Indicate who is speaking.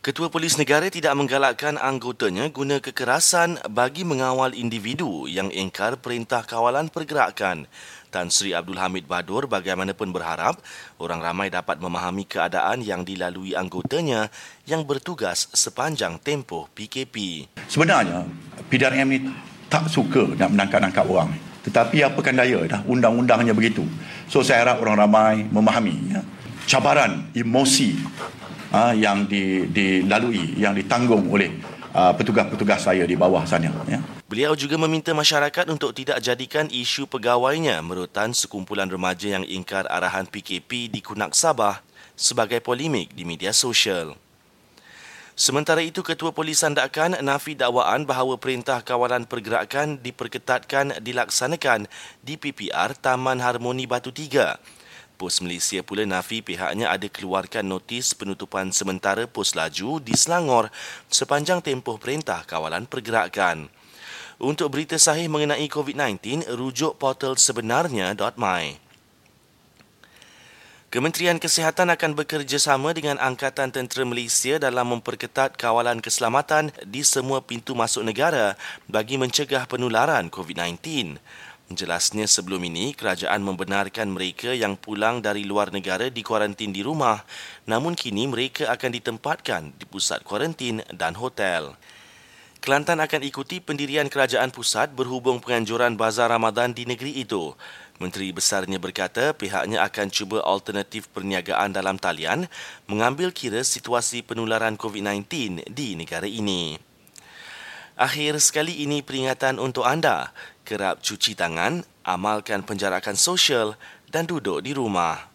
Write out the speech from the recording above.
Speaker 1: Ketua Polis Negara tidak menggalakkan anggotanya guna kekerasan bagi mengawal individu yang engkar perintah kawalan pergerakan. Tan Sri Abdul Hamid Badur bagaimanapun berharap orang ramai dapat memahami keadaan yang dilalui anggotanya yang bertugas sepanjang tempoh PKP.
Speaker 2: Sebenarnya, PDRM ini tak suka nak menangkap-nangkap orang. Tetapi apakan daya dah undang-undangnya begitu. So saya harap orang ramai memahami ya, cabaran emosi uh, yang di, dilalui, yang ditanggung oleh uh, petugas-petugas saya di bawah sana. Ya.
Speaker 1: Beliau juga meminta masyarakat untuk tidak jadikan isu pegawainya merutan sekumpulan remaja yang ingkar arahan PKP di Kunak Sabah sebagai polemik di media sosial. Sementara itu, Ketua Polis Sandakan nafi dakwaan bahawa perintah kawalan pergerakan diperketatkan dilaksanakan di PPR Taman Harmoni Batu Tiga Pos Malaysia pula nafi pihaknya ada keluarkan notis penutupan sementara pos laju di Selangor sepanjang tempoh perintah kawalan pergerakan. Untuk berita sahih mengenai COVID-19, rujuk portal sebenarnya.my. Kementerian Kesihatan akan bekerjasama dengan Angkatan Tentera Malaysia dalam memperketat kawalan keselamatan di semua pintu masuk negara bagi mencegah penularan COVID-19. Jelasnya sebelum ini, kerajaan membenarkan mereka yang pulang dari luar negara dikuarantin di rumah, namun kini mereka akan ditempatkan di pusat kuarantin dan hotel. Kelantan akan ikuti pendirian kerajaan pusat berhubung penganjuran bazar Ramadan di negeri itu. Menteri Besarnya berkata pihaknya akan cuba alternatif perniagaan dalam talian mengambil kira situasi penularan COVID-19 di negara ini. Akhir sekali ini peringatan untuk anda kerap cuci tangan, amalkan penjarakan sosial dan duduk di rumah.